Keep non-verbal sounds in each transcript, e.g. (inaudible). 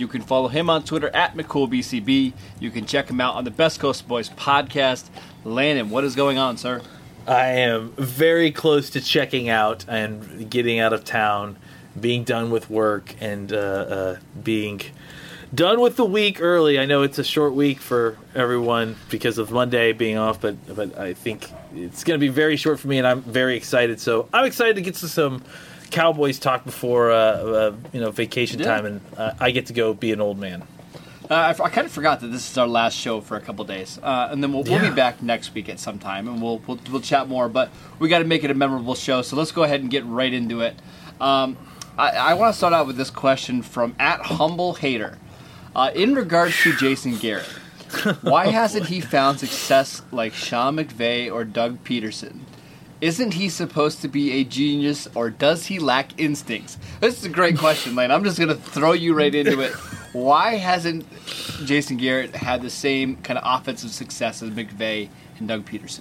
You can follow him on Twitter at McCoolBCB. You can check him out on the Best Coast Boys podcast. Landon, what is going on, sir? I am very close to checking out and getting out of town, being done with work, and uh, uh, being done with the week early. I know it's a short week for everyone because of Monday being off, but but I think it's going to be very short for me, and I'm very excited. So I'm excited to get to some Cowboys talk before uh, uh, you know vacation Yeah. time, and uh, I get to go be an old man. Uh, I, f- I kind of forgot that this is our last show for a couple days, uh, and then we'll, we'll be back next week at some time, and we'll we'll, we'll chat more. But we got to make it a memorable show, so let's go ahead and get right into it. Um, I, I want to start out with this question from at humble hater, uh, in regards to Jason Garrett. (laughs) Why hasn't he found success like Sean McVay or Doug Pederson? Isn't he supposed to be a genius, or does he lack instincts? This is a great question, Lane. I'm just going to throw you right into it. (laughs) Why hasn't Jason Garrett had the same kind of offensive success as McVay and Doug Pederson?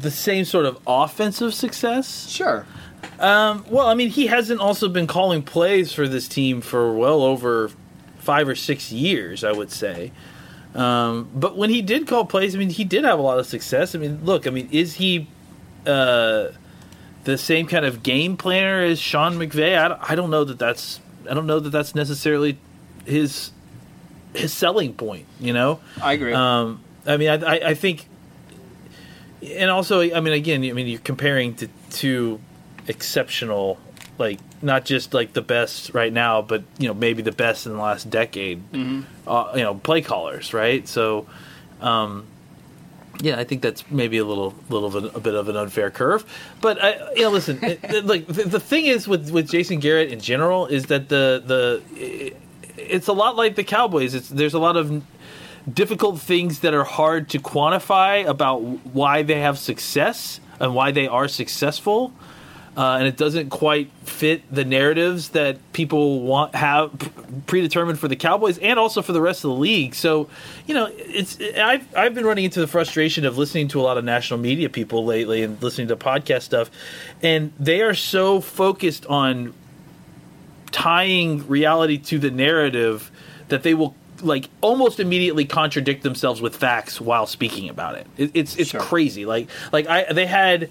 The same sort of offensive success. Sure. Um, well, I mean, he hasn't also been calling plays for this team for well over five or six years, I would say. Um, but when he did call plays, I mean, he did have a lot of success. I mean, look, I mean, is he uh, the same kind of game planner as Sean McVay? I don't, I don't know that that's I don't know that that's necessarily his his selling point. You know, I agree. um, I mean, I, I, I think, and also, I mean, again, I mean, you're comparing to two exceptional, like not just like the best right now, but you know, maybe the best in the last decade. Uh, you know, play callers, right? So, um, yeah, I think that's maybe a little, little of a, a bit of an unfair curve. But I, you know, listen, it, it- like the, the thing is with with Jason Garrett in general is that the the it's a lot like the Cowboys. It's there's a lot of difficult things that are hard to quantify about why they have success and why they are successful. Uh, and it doesn't quite fit the narratives that people want have predetermined for the Cowboys and also for the rest of the league. So, you know, it's I've I've been running into the frustration of listening to a lot of national media people lately and listening to podcast stuff, and they are so focused on tying reality to the narrative that they will like almost immediately contradict themselves with facts while speaking about it. it it's it's Sure. crazy. Like like I they had.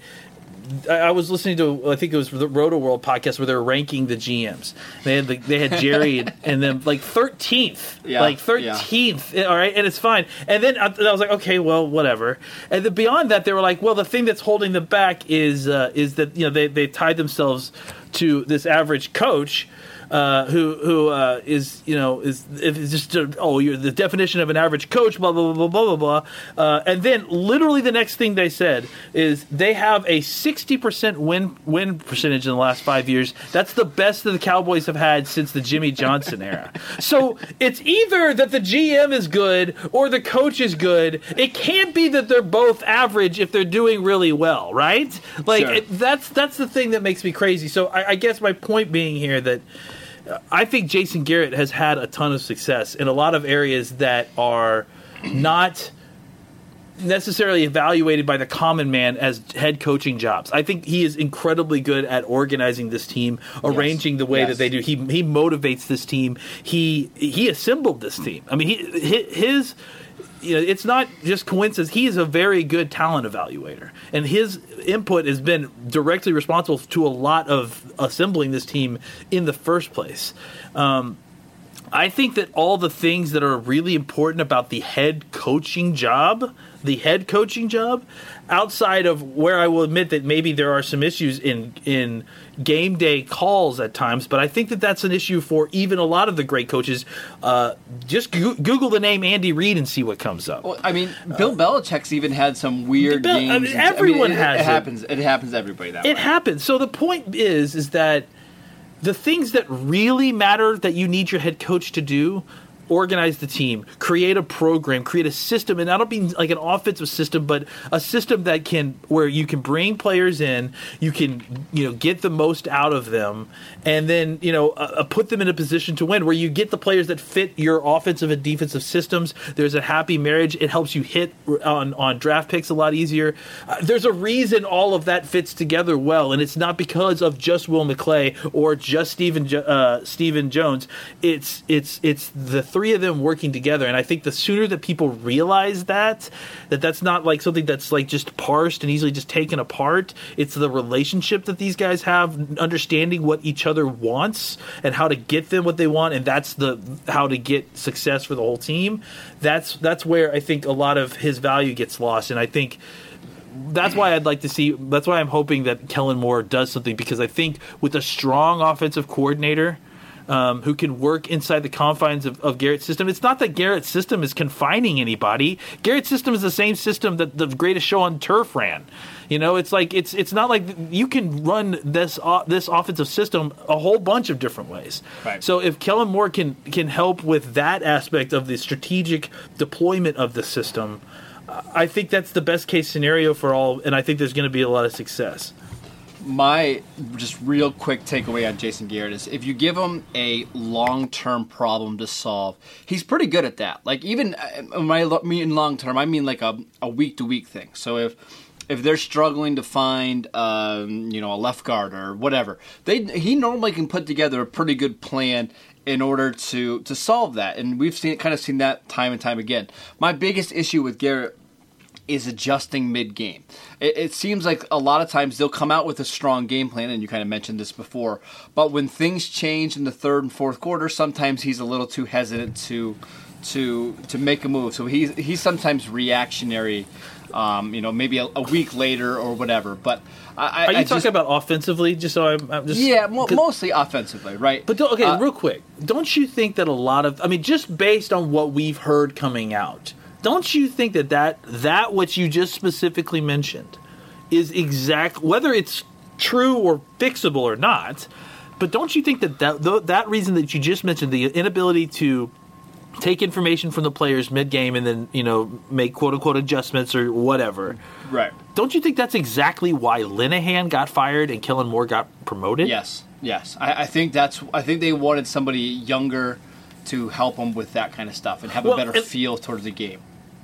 I I was listening to I think it was the Roto World podcast where they were ranking the GMs. They had the, they had Jerry and, (laughs) and then like thirteenth, Yeah, like yeah. thirteenth. All right, and it's fine. And then I, I was like, okay, well, whatever. And then beyond that, they were like, well, the thing that's holding them back is uh, is that you know they they tied themselves to this average coach uh, who who uh, is you know is if it's just uh, oh you're the definition of an average coach blah blah blah blah blah blah uh, and then literally the next thing they said is they have a sixty percent win win percentage in the last five years. That's the best that the Cowboys have had since the Jimmy Johnson era. So it's either that the GM is good or the coach is good. It can't be that they're both average if they're doing really well, right? Like Sure. it, that's that's the thing that makes me crazy. So I, I guess my point being here that I think Jason Garrett has had a ton of success in a lot of areas that are not necessarily evaluated by the common man as head coaching jobs. I think he is incredibly good at organizing this team, arranging the way Yes. that they do. He he motivates this team. He he assembled this team. I mean, he his you know, it's not just coincidence. He is a very good talent evaluator, and his input has been directly responsible to a lot of assembling this team in the first place. Um, I think that all the things that are really important about the head coaching job, the head coaching job, outside of where I will admit that maybe there are some issues in in game day calls at times, but I think that that's an issue for even a lot of the great coaches. Uh, just go- Google the name Andy Reid and see what comes up. Well, I mean, Bill Belichick's even had some weird Bill- I games. mean, everyone it, has It it. happens. It happens to everybody that It way. happens. So the point is, is that the things that really matter that you need your head coach to do organize the team, create a program, create a system, and that'll be like an offensive system, but a system that can where you can bring players in, you can you know get the most out of them, and then you know uh, uh put them in a position to win, where you get the players that fit your offensive and defensive systems. There's a happy marriage. It helps you hit on on draft picks a lot easier. Uh, there's a reason all of that fits together well, and it's not because of just Will McClay or just Stephen uh, Stephen Jones. It's it's it's the three of them working together, and I think the sooner that people realize that that that's not like something that's like just parsed and easily just taken apart. It's the relationship that these guys have, understanding what each other wants and how to get them what they want, and that's the how to get success for the whole team. That's that's where I think a lot of his value gets lost, and I think that's why I'd like to see. That's why I'm hoping that Kellen Moore does something because I think with a strong offensive coordinator. Um, who can work inside the confines of, of, Garrett's system. It's not that Garrett's system is confining anybody. Garrett's system is the same system that the greatest show on turf ran. You know, it's like it's it's not like you can run this uh, this offensive system a whole bunch of different ways. Right. So if Kellen Moore can can help with that aspect of the strategic deployment of the system, I think that's the best case scenario for all, and I think there's going to be a lot of success. My just real quick takeaway on Jason Garrett is if you give him a long term problem to solve, he's pretty good at that. Like even uh, when I mean long term, I mean like a a week to week thing. So if if they're struggling to find um, you know a left guard or whatever, they he normally can put together a pretty good plan in order to to solve that. And we've seen kind of seen that time and time again. My biggest issue with Garrett is adjusting mid game. It, it, seems like a lot of times they'll come out with a strong game plan, and you kind of mentioned this before. But when things change in the third and fourth quarter, sometimes he's a little too hesitant to to to make a move. So he's he's sometimes reactionary. Um, you know, maybe a, a, week later or whatever. But I, are you I talking just, about offensively? Just so I'm, I'm just yeah, mo- mostly offensively, right? But okay, uh, real quick, don't you think that a lot of I mean, just based on what we've heard coming out don't you think that that that what you just specifically mentioned is exact whether it's true or fixable or not? But don't you think that that that reason that you just mentioned the inability to take information from the players mid game and then you know make quote unquote adjustments or whatever. Right. Don't you think that's exactly why Linehan got fired and Kellen Moore got promoted? Yes. Yes. I, I think that's. I think they wanted somebody younger to help them with that kind of stuff and have well, a better feel towards the game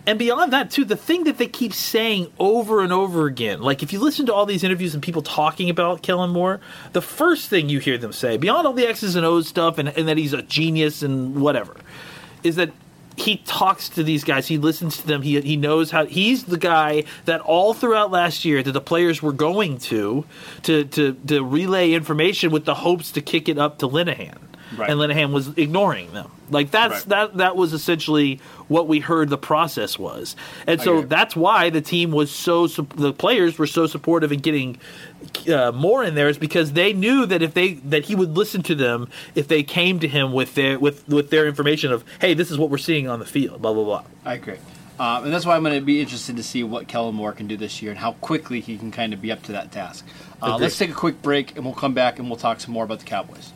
and beyond that too the thing that they keep saying over and over again like if you listen to all these interviews and people talking about kellen moore the first thing you hear them say beyond all the x's and o's stuff and, and that he's a genius and whatever is that he talks to these guys he listens to them he, he knows how he's the guy that all throughout last year that the players were going to to to, to relay information with the hopes to kick it up to linehan right. and linehan was ignoring them like that's right. that that was essentially what we heard the process was, and so that's why the team was so the players were so supportive in getting uh, more in there is because they knew that if they that he would listen to them if they came to him with their with with their information of hey this is what we're seeing on the field blah blah blah. I agree. Um, and that's why I'm going to be interested to see what Kellen Moore can do this year and how quickly he can kind of be up to that task. Uh, let's take a quick break and we'll come back and we'll talk some more about the Cowboys.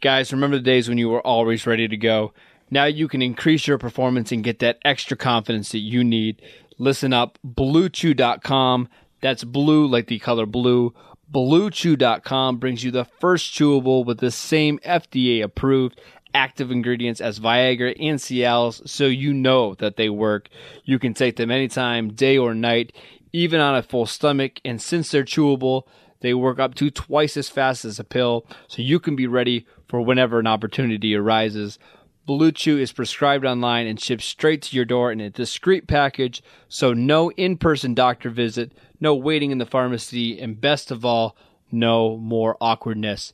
Guys, remember the days when you were always ready to go? Now you can increase your performance and get that extra confidence that you need. Listen up, bluechew.com. That's blue like the color blue. BlueChew.com brings you the first chewable with the same FDA approved active ingredients as Viagra and Cialis, so you know that they work. You can take them anytime, day or night, even on a full stomach. And since they're chewable, they work up to twice as fast as a pill, so you can be ready for whenever an opportunity arises. Blue Chew is prescribed online and shipped straight to your door in a discreet package, so no in person doctor visit, no waiting in the pharmacy, and best of all, no more awkwardness.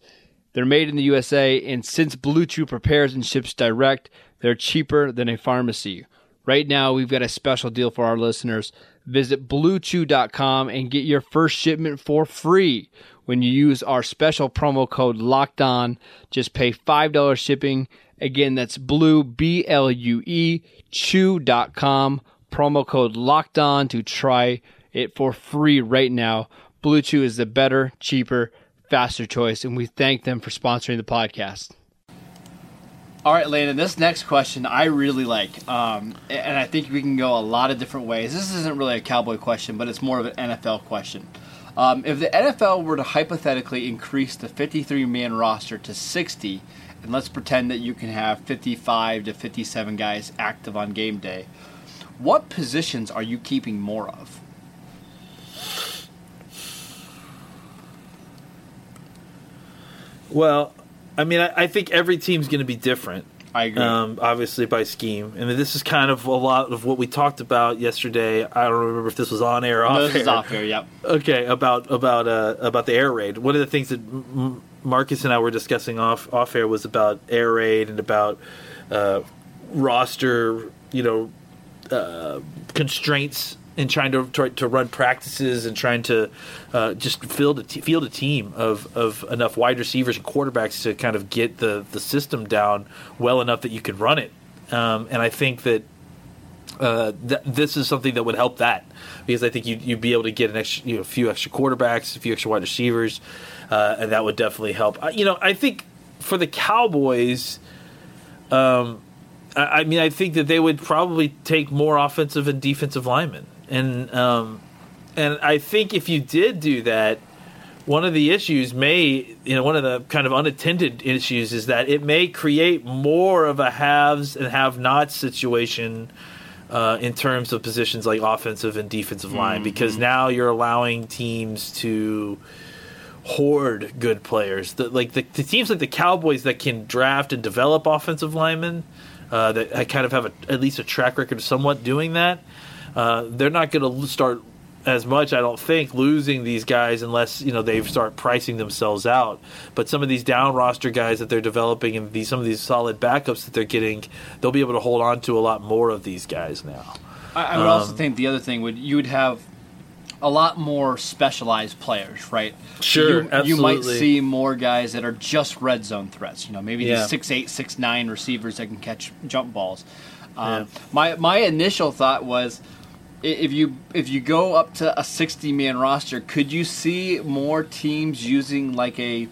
They're made in the USA, and since Blue Chew prepares and ships direct, they're cheaper than a pharmacy. Right now, we've got a special deal for our listeners. Visit bluechew.com and get your first shipment for free when you use our special promo code locked on. Just pay $5 shipping. Again, that's blue, B L U E, chew.com. Promo code locked on to try it for free right now. Blue Chew is the better, cheaper, faster choice, and we thank them for sponsoring the podcast. All right, Landon. This next question I really like, um, and I think we can go a lot of different ways. This isn't really a cowboy question, but it's more of an NFL question. Um, if the NFL were to hypothetically increase the 53-man roster to 60, and let's pretend that you can have 55 to 57 guys active on game day, what positions are you keeping more of? Well, I mean, I, I think every team's going to be different. I agree. Um, obviously, by scheme. Mean, this is kind of a lot of what we talked about yesterday. I don't remember if this was on air or off no, this air. is off air. Yep. Okay, about about uh, about the air raid. One of the things that M- Marcus and I were discussing off off air was about air raid and about uh, roster, you know, uh, constraints in trying to, to to run practices and trying to uh, just field a t- field a team of, of enough wide receivers and quarterbacks to kind of get the the system down well enough that you could run it. Um, and I think that uh, th- this is something that would help that because I think you'd, you'd be able to get an extra, you know, a few extra quarterbacks, a few extra wide receivers, uh, and that would definitely help. Uh, you know, I think for the Cowboys, um, I mean, I think that they would probably take more offensive and defensive linemen, and um, and I think if you did do that, one of the issues may, you know, one of the kind of unattended issues is that it may create more of a haves and have-nots situation uh, in terms of positions like offensive and defensive line, because now you're allowing teams to hoard good players. The, like the, the teams like the Cowboys that can draft and develop offensive linemen, uh, that kind of have a, at least a track record of somewhat doing that. Uh, they're not going to start as much, I don't think, losing these guys unless you know they start pricing themselves out. But some of these down roster guys that they're developing and these some of these solid backups that they're getting, they'll be able to hold on to a lot more of these guys now. I, I would also think the other thing would you would have a lot more specialized players, right? Sure, you, you might see more guys that are just red zone threats. You know, maybe Yeah. these six eight, six nine receivers that can catch jump balls. Um, My my initial thought was. If you if you go up to a sixty man roster, could you see more teams using like a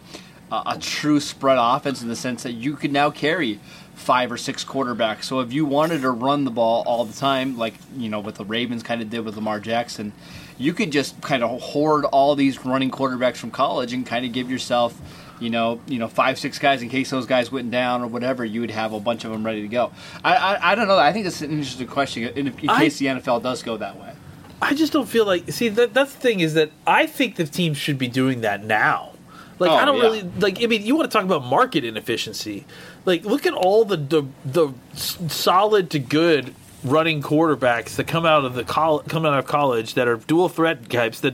a, a true spread offense in the sense that you could now carry five or six quarterbacks. So if you wanted to run the ball all the time, like you know what the Ravens kind of did with Lamar Jackson, you could just kind of hoard all these running quarterbacks from college and kind of give yourself, you know, you know five six guys in case those guys went down or whatever. You would have a bunch of them ready to go. I I, I don't know. I think that's an interesting question in, in I- case the NFL does go that way. I just don't feel like. See, that, that's the thing is that I think the teams should be doing that now. Like Oh, I don't yeah. really like. I mean, you want to talk about market inefficiency? Like, look at all the the, the solid to good running quarterbacks that come out of the col- come out of college that are dual threat types that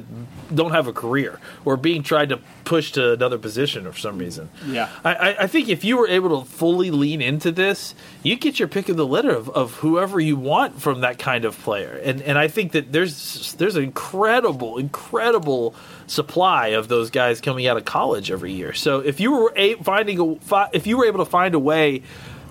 don't have a career or being tried to push to another position for some reason. Yeah. I, I- I think if you were able to fully lean into this, you get your pick of the litter of, of whoever you want from that kind of player. And and I think that there's there's an incredible, incredible supply of those guys coming out of college every year. So if you were a, finding a fi- if you were able to find a way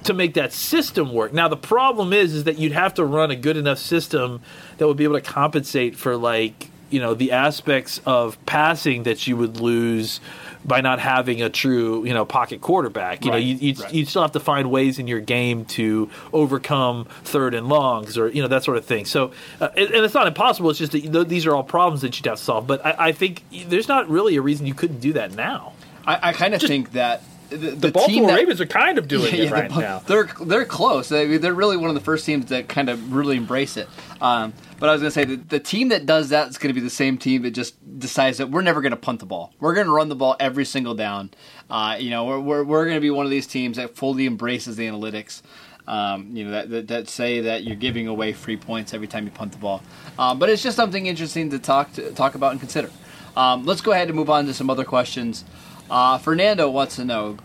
to make that system work. Now the problem is is that you'd have to run a good enough system that would be able to compensate for like you know the aspects of passing that you would lose by not having a true you know pocket quarterback. You Right, know you right. you'd still have to find ways in your game to overcome third and longs or you know that sort of thing. So uh, and, and it's not impossible. It's just that th- these are all problems that you'd have to solve. But I, I think there's not really a reason you couldn't do that now. I, I kind of think that the, the, The, team Baltimore that, Ravens are kind of doing (laughs) Yeah, it right they're, now. They're they're close. They, they're really one of the first teams that kind of really embrace it. Um, but I was going to say the, the team that does that is going to be the same team that just decides that we're never going to punt the ball. We're going to run the ball every single down. Uh, you know, we're we're, we're going to be one of these teams that fully embraces the analytics. Um, you know that, that that say that you're giving away free points every time you punt the ball. Um, but it's just something interesting to talk to talk about and consider. Um, let's go ahead and move on to some other questions. Uh, Fernando wants to know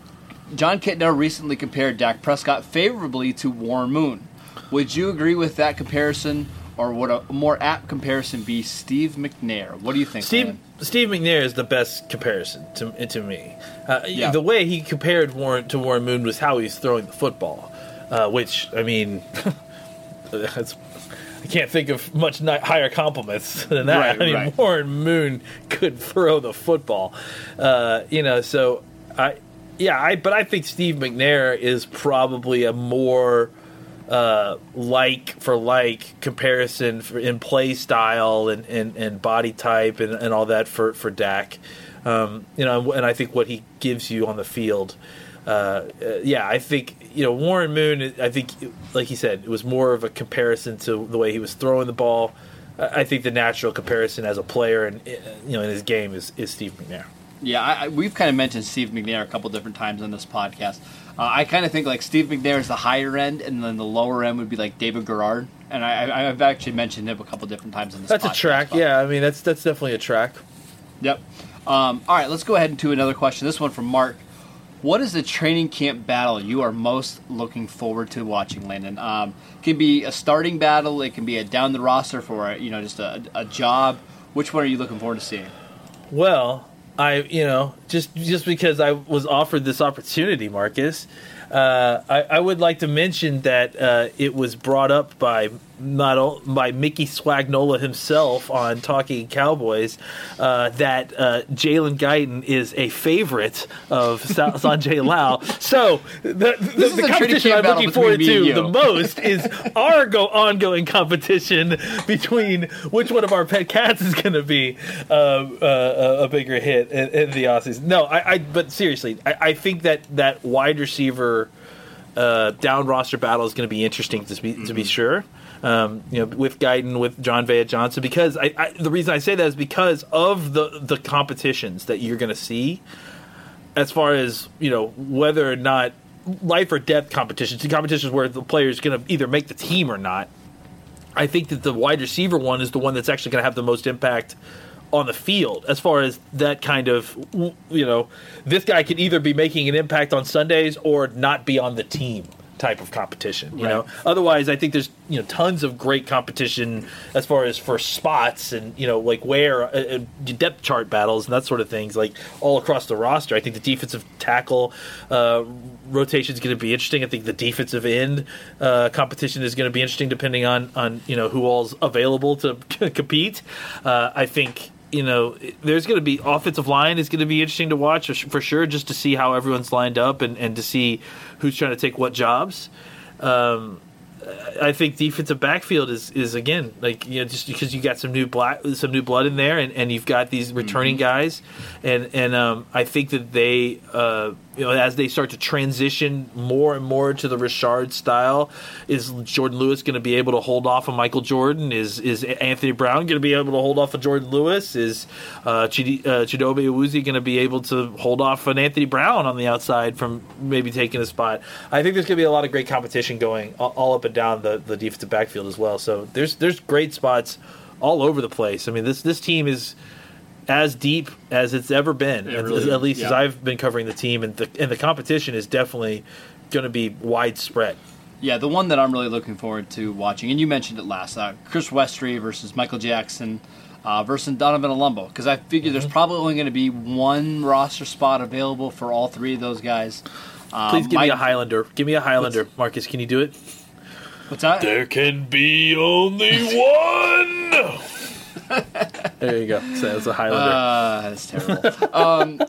Jon Kitna recently compared Dak Prescott favorably to Warren Moon. Would you agree with that comparison, or would a more apt comparison be Steve McNair? What do you think? Steve Ryan? Steve McNair is the best comparison to to me. Uh, Yeah. The way he compared Warren to Warren Moon was how he's throwing the football, uh, which I mean, (laughs) that's, I can't think of much higher compliments (laughs) than that. Right, I mean, right. Warren Moon (laughs) could throw the football, uh, you know. So I yeah, I but I think Steve McNair is probably a more uh, like for like comparison for, in play style and, and, and body type and, and all that for for Dak. Um, you know, and I think what he gives you on the field. Uh, uh, yeah, I think you know Warren Moon. I think, like he said, it was more of a comparison to the way he was throwing the ball. I think the natural comparison as a player and you know in his game is, is Steve McNair. Yeah, I, we've kind of mentioned Steve McNair a couple different times on this podcast. Uh, I kind of think like Steve McNair is the higher end, and then the lower end would be like David Garrard. And I, have actually mentioned him a couple different times in this. That's podcast, a track, but. yeah. I mean, that's that's definitely a track. Yep. Um, all right, let's go ahead into another question. This one from Mark. What is the training camp battle you are most looking forward to watching, Landon? Um, it can be a starting battle. It can be a down the roster for you know just a, a job. Which one are you looking forward to seeing? Well, I you know just just because I was offered this opportunity, Marcus, uh, I, I, would like to mention that uh, it was brought up by not by Mickey Spagnola himself on Talking Cowboys uh, that uh, Jalen Guyton is a favorite of (laughs) Sanjay Lal. So the, the, the competition I'm looking forward to the most is (laughs) our go ongoing competition between which one of our pet cats is going to be uh, uh, a bigger hit in, in the Aussies. No, I, I but seriously, I, I think that that wide receiver. Uh, down roster battle is going to be interesting to be, mm-hmm. to be mm-hmm. sure um, you know, with Guyton, with Jon'Vea Johnson, because I, I, the reason I say that is because of the the competitions that you're going to see, as far as you know, whether or not life or death competitions, the competitions where the player is going to either make the team or not. I think that the wide receiver one is the one that's actually going to have the most impact on the field as far as that kind of you know this guy could either be making an impact on Sundays or not be on the team type of competition. You right. know, otherwise, I think there's you know tons of great competition as far as for spots and you know like where uh, uh depth chart battles and that sort of things like all across the roster. I think the defensive tackle uh, rotation is going to be interesting. I think the defensive end uh, competition is going to be interesting depending on on you know who all's available to (laughs) compete. Uh, I think you know, there's going to be offensive line is going to be interesting to watch for sure, just to see how everyone's lined up and, and to see who's trying to take what jobs. Um, I think defensive backfield is is again like you know just because you got some new black some new blood in there and, and you've got these returning mm-hmm. guys and and um, I think that they uh, you know, as they start to transition more and more to the Richard style, is Jourdan Lewis going to be able to hold off of Michael Jordan? Is is Anthony Brown going to be able to hold off of Jourdan Lewis? Is uh, Chidi, uh, Chidobe Awuzie going to be able to hold off an Anthony Brown on the outside from maybe taking a spot? I think there's going to be a lot of great competition going all up and down the, the defensive backfield as well. So there's there's great spots all over the place. I mean this this team is as deep as it's ever been, it really, at least yeah. as I've been covering the team, and the and the competition is definitely going to be widespread. Yeah, the one that I'm really looking forward to watching, and you mentioned it last, uh, Chris Westry versus Michael Jackson uh, versus Donovan Olumba, because I figure mm-hmm. there's probably only going to be one roster spot available for all three of those guys. Um, Please give me a Highlander. Give me a Highlander, Marcus. Can you do it? What's that? There can be only (laughs) one. (laughs) there you go. So it's a Highlander. Uh, that's terrible. um,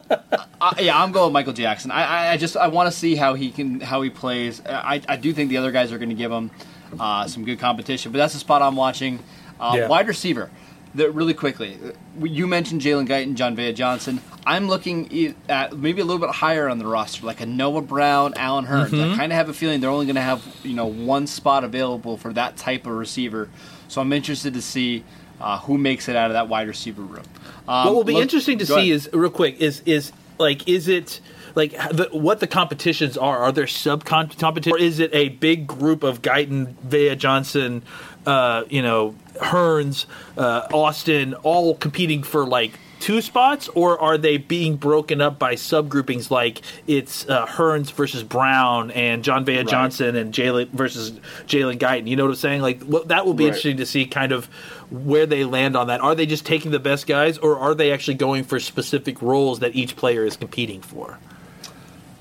I, yeah, I'm going with Michael Jackson. I, I just I want to see how he can how he plays. I, I do think the other guys are going to give him uh, some good competition, but that's the spot I'm watching. Uh, yeah. Wide receiver. The, really quickly, you mentioned Jalen Guyton, Jon'Vea Johnson. I'm looking at maybe a little bit higher on the roster, like a Noah Brown, Allen Hurns. Mm-hmm. I kind of have a feeling they're only going to have you know one spot available for that type of receiver. So I'm interested to see uh, who makes it out of that wide receiver room. Um, what will be look, interesting to see ahead. is real quick is is like is it like the, what the competitions are? Are there sub competitions, or is it a big group of Guyton, Vea Johnson, uh, you know, Hurns, uh, Austin, all competing for like two spots, or are they being broken up by subgroupings like it's uh, Hurns versus Brown and Jon'Vea right. Johnson and Jalen versus Jalen Guyton? You know what I'm saying? Like well, that will be right. interesting to see kind of where they land on that. Are they just taking the best guys, or are they actually going for specific roles that each player is competing for?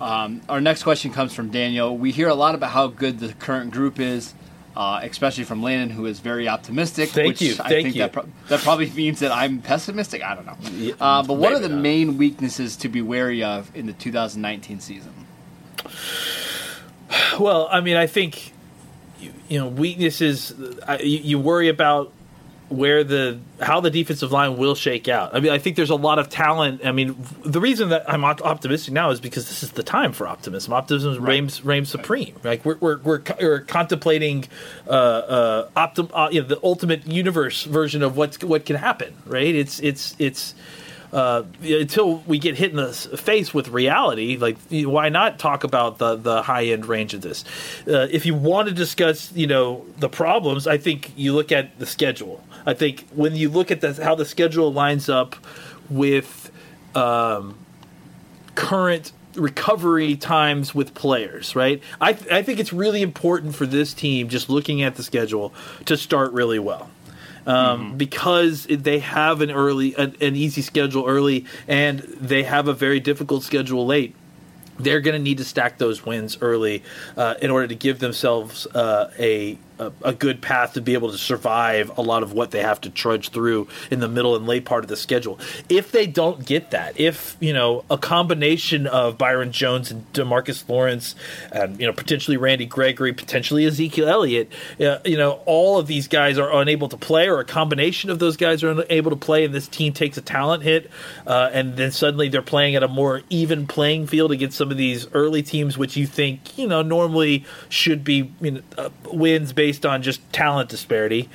Um, our next question comes from Daniel. We hear a lot about how good the current group is. Uh, especially from Landon, who is very optimistic. Thank which you, I thank think you. That, pro- that probably (laughs) means that I'm pessimistic. I don't know. Uh, but what are the not. main weaknesses to be wary of in the 2019 season? Well, I mean, I think you, know weaknesses. You worry about where the how the defensive line will shake out. I mean, I think there's a lot of talent. I mean, the reason that I'm optimistic now is because this is the time for optimism. Optimism reigns reigns supreme. Like we're we're we're, we're contemplating uh, uh, optim- uh, you know, the ultimate universe version of what's what can happen. Right? It's it's it's uh, until we get hit in the face with reality, like why not talk about the the high end range of this? Uh, if you want to discuss, you know, the problems, I think you look at the schedule. I think when you look at the, how the schedule lines up with um, current recovery times with players, right? I, th- I think it's really important for this team, just looking at the schedule, to start really well. Um, Because they have an early, an, an easy schedule early, and they have a very difficult schedule late. They're going to need to stack those wins early uh, in order to give themselves uh, a, a a good path to be able to survive a lot of what they have to trudge through in the middle and late part of the schedule. If they don't get that, if you know a combination of Byron Jones and Demarcus Lawrence, and you know potentially Randy Gregory, potentially Ezekiel Elliott, uh, you know all of these guys are unable to play, or a combination of those guys are unable to play, and this team takes a talent hit, uh, and then suddenly they're playing at a more even playing field against some of these early teams, which you think you know normally should be you know, uh, wins based on just talent disparity.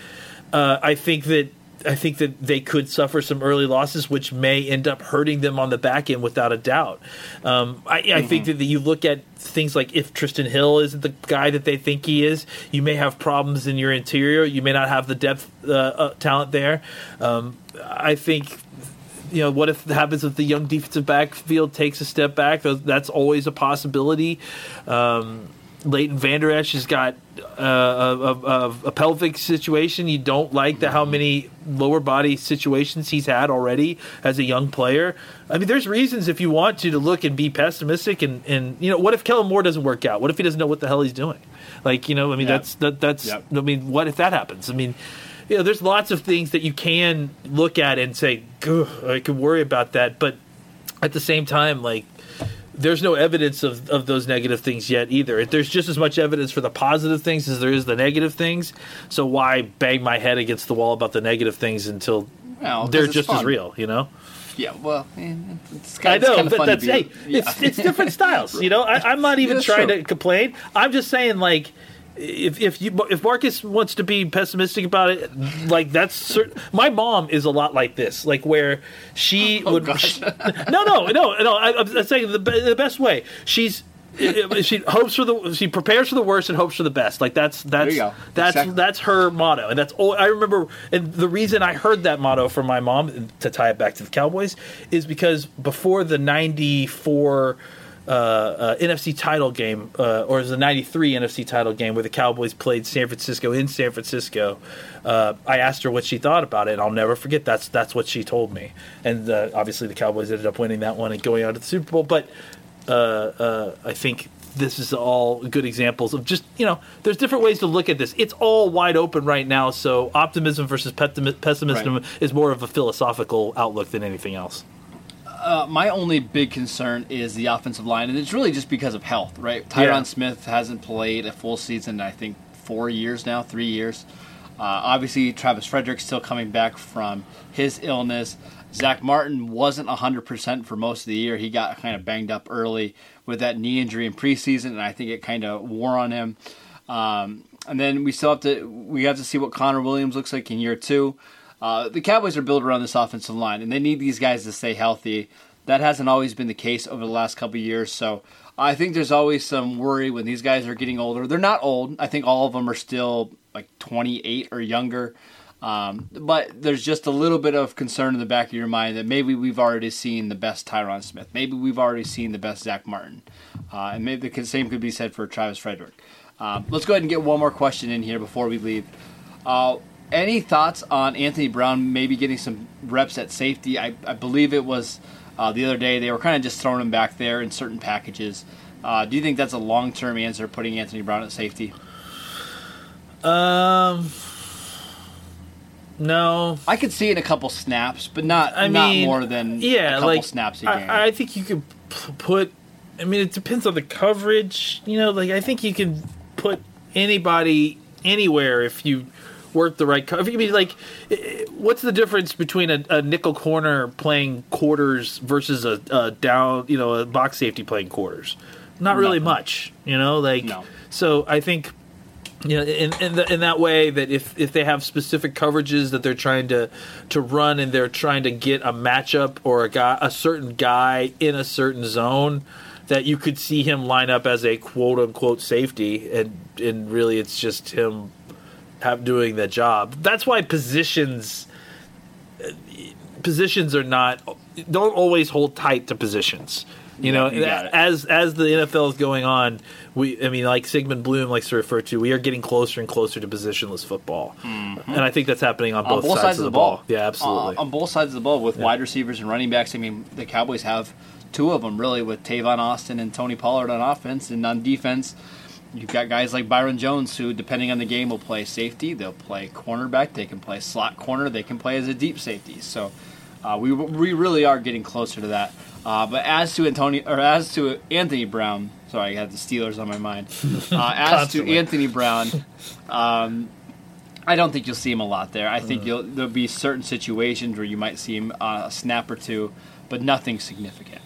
Uh, I think that I think that they could suffer some early losses, which may end up hurting them on the back end without a doubt. Um, I, I think that you look at things like if Trysten Hill isn't the guy that they think he is, you may have problems in your interior. You may not have the depth uh, uh, talent there. Um, I think you know, what if it happens if the young defensive backfield takes a step back? That's always a possibility. Um, Leighton Vander Esch has got uh, a, a, a pelvic situation. You don't like the how many lower body situations he's had already as a young player. I mean, there's reasons if you want to to look and be pessimistic and and you know, what if Kellen Moore doesn't work out? What if he doesn't know what the hell he's doing? Like you know, I mean, Yeah. that's that that's Yep. I mean, what if that happens? I mean, you know, there's lots of things that you can look at and say, I could worry about that," but at the same time, like there's no evidence of, of those negative things yet either. There's just as much evidence for the positive things as there is the negative things. So why bang my head against the wall about the negative things until Well, they're it's just as real? You know. Yeah, well, it's I kind, it's know, of but fun that's hey, it's it's different (laughs) styles. You know, I, I'm not even That's trying true. to complain. I'm just saying, like, if if you if Marcus wants to be pessimistic about it, like that's certain. My mom is a lot like this, like where she (laughs) oh, would. Oh, gosh. no, no, no, no. I, I'm saying the the best way. She's. she hopes for the she prepares for the worst and hopes for the best like that's that's you go. that's Exactly. that's her motto and that's all i remember and the reason i heard that motto from my mom to tie it back to the cowboys is because before the 94 uh, uh, NFC title game, uh, or it was the '93 NFC title game where the Cowboys played San Francisco in San Francisco. Uh, I asked her what she thought about it, and I'll never forget. That's that's what she told me. And uh, obviously, the Cowboys ended up winning that one and going on to the Super Bowl. But uh, uh, I think this is all good examples of just you know, there's different ways to look at this. It's all wide open right now. So optimism versus pessimism Right. is more of a philosophical outlook than anything else. Uh, my only big concern is the offensive line, and it's really just because of health, right? Tyron Yeah. Smith hasn't played a full season, I think, four years now, three years. Uh, obviously, Travis Frederick's still coming back from his illness. Zach Martin wasn't 100% for most of the year. He got kind of banged up early with that knee injury in preseason, and I think it kind of wore on him. Um, and then we still have to we have to see what Connor Williams looks like in year two. Uh, the Cowboys are built around this offensive line, and they need these guys to stay healthy. That hasn't always been the case over the last couple years. So I think there's always some worry when these guys are getting older. They're not old. I think all of them are still like 28 or younger. Um, but there's just a little bit of concern in the back of your mind that maybe we've already seen the best Tyron Smith. Maybe we've already seen the best Zach Martin. Uh, and maybe the same could be said for Travis Frederick. Um, let's go ahead and get one more question in here before we leave. Uh, any thoughts on Anthony Brown maybe getting some reps at safety? I, I believe it was uh, the other day they were kind of just throwing him back there in certain packages. Uh, do you think that's a long term answer, putting Anthony Brown at safety? Um, no. I could see it in a couple snaps, but not I not mean, more than yeah, a couple like snaps a game. I, I think you could p- put. I mean, it depends on the coverage. You know, like I think you can put anybody anywhere if you work the right cover. I mean, like, what's the difference between a, a nickel corner playing quarters versus a, a down, you know, a box safety playing quarters? Not really Nothing. much. You know, like No. so. I think you know, in in, the, in that way that if if they have specific coverages that they're trying to to run and they're trying to get a matchup or a guy a certain guy in a certain zone that you could see him line up as a quote unquote safety and and really it's just him have doing that job. That's why positions positions are not don't always hold tight to positions. You Yeah, know, you as as the NFL is going on, we I mean, like Sigmund Bloom likes to refer to, we are getting closer and closer to positionless football, and I think that's happening on, Mm-hmm. on both, sides, of the ball. Yeah, absolutely. Uh, on both sides of the ball with wide receivers and running backs. I mean, the Cowboys have two of them really with Tavon Austin and Tony Pollard on offense, and on defense, you've got guys like Byron Jones who, depending on the game, will play safety. They'll play cornerback. They can play slot corner. They can play as a deep safety. So. Uh, we, we really are getting closer to that. Uh, but as to Antonio or as to Anthony Brown, sorry, I had the Steelers on my mind. (laughs) Uh, as to Anthony Brown, (laughs) um, I don't think you'll see him a lot there. I think you'll, there'll be certain situations where you might see him uh, a snap or two, but nothing significant.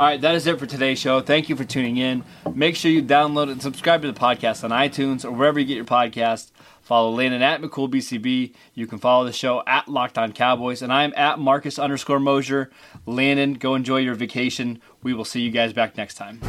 All right, that is it for today's show. Thank you for tuning in. Make sure you download and subscribe to the podcast on iTunes or wherever you get your podcast. Follow Landon at McCoolBCB. You can follow the show at Locked On Cowboys, and I'm at Marcus underscore Mosher. Landon, go enjoy your vacation. We will see you guys back next time.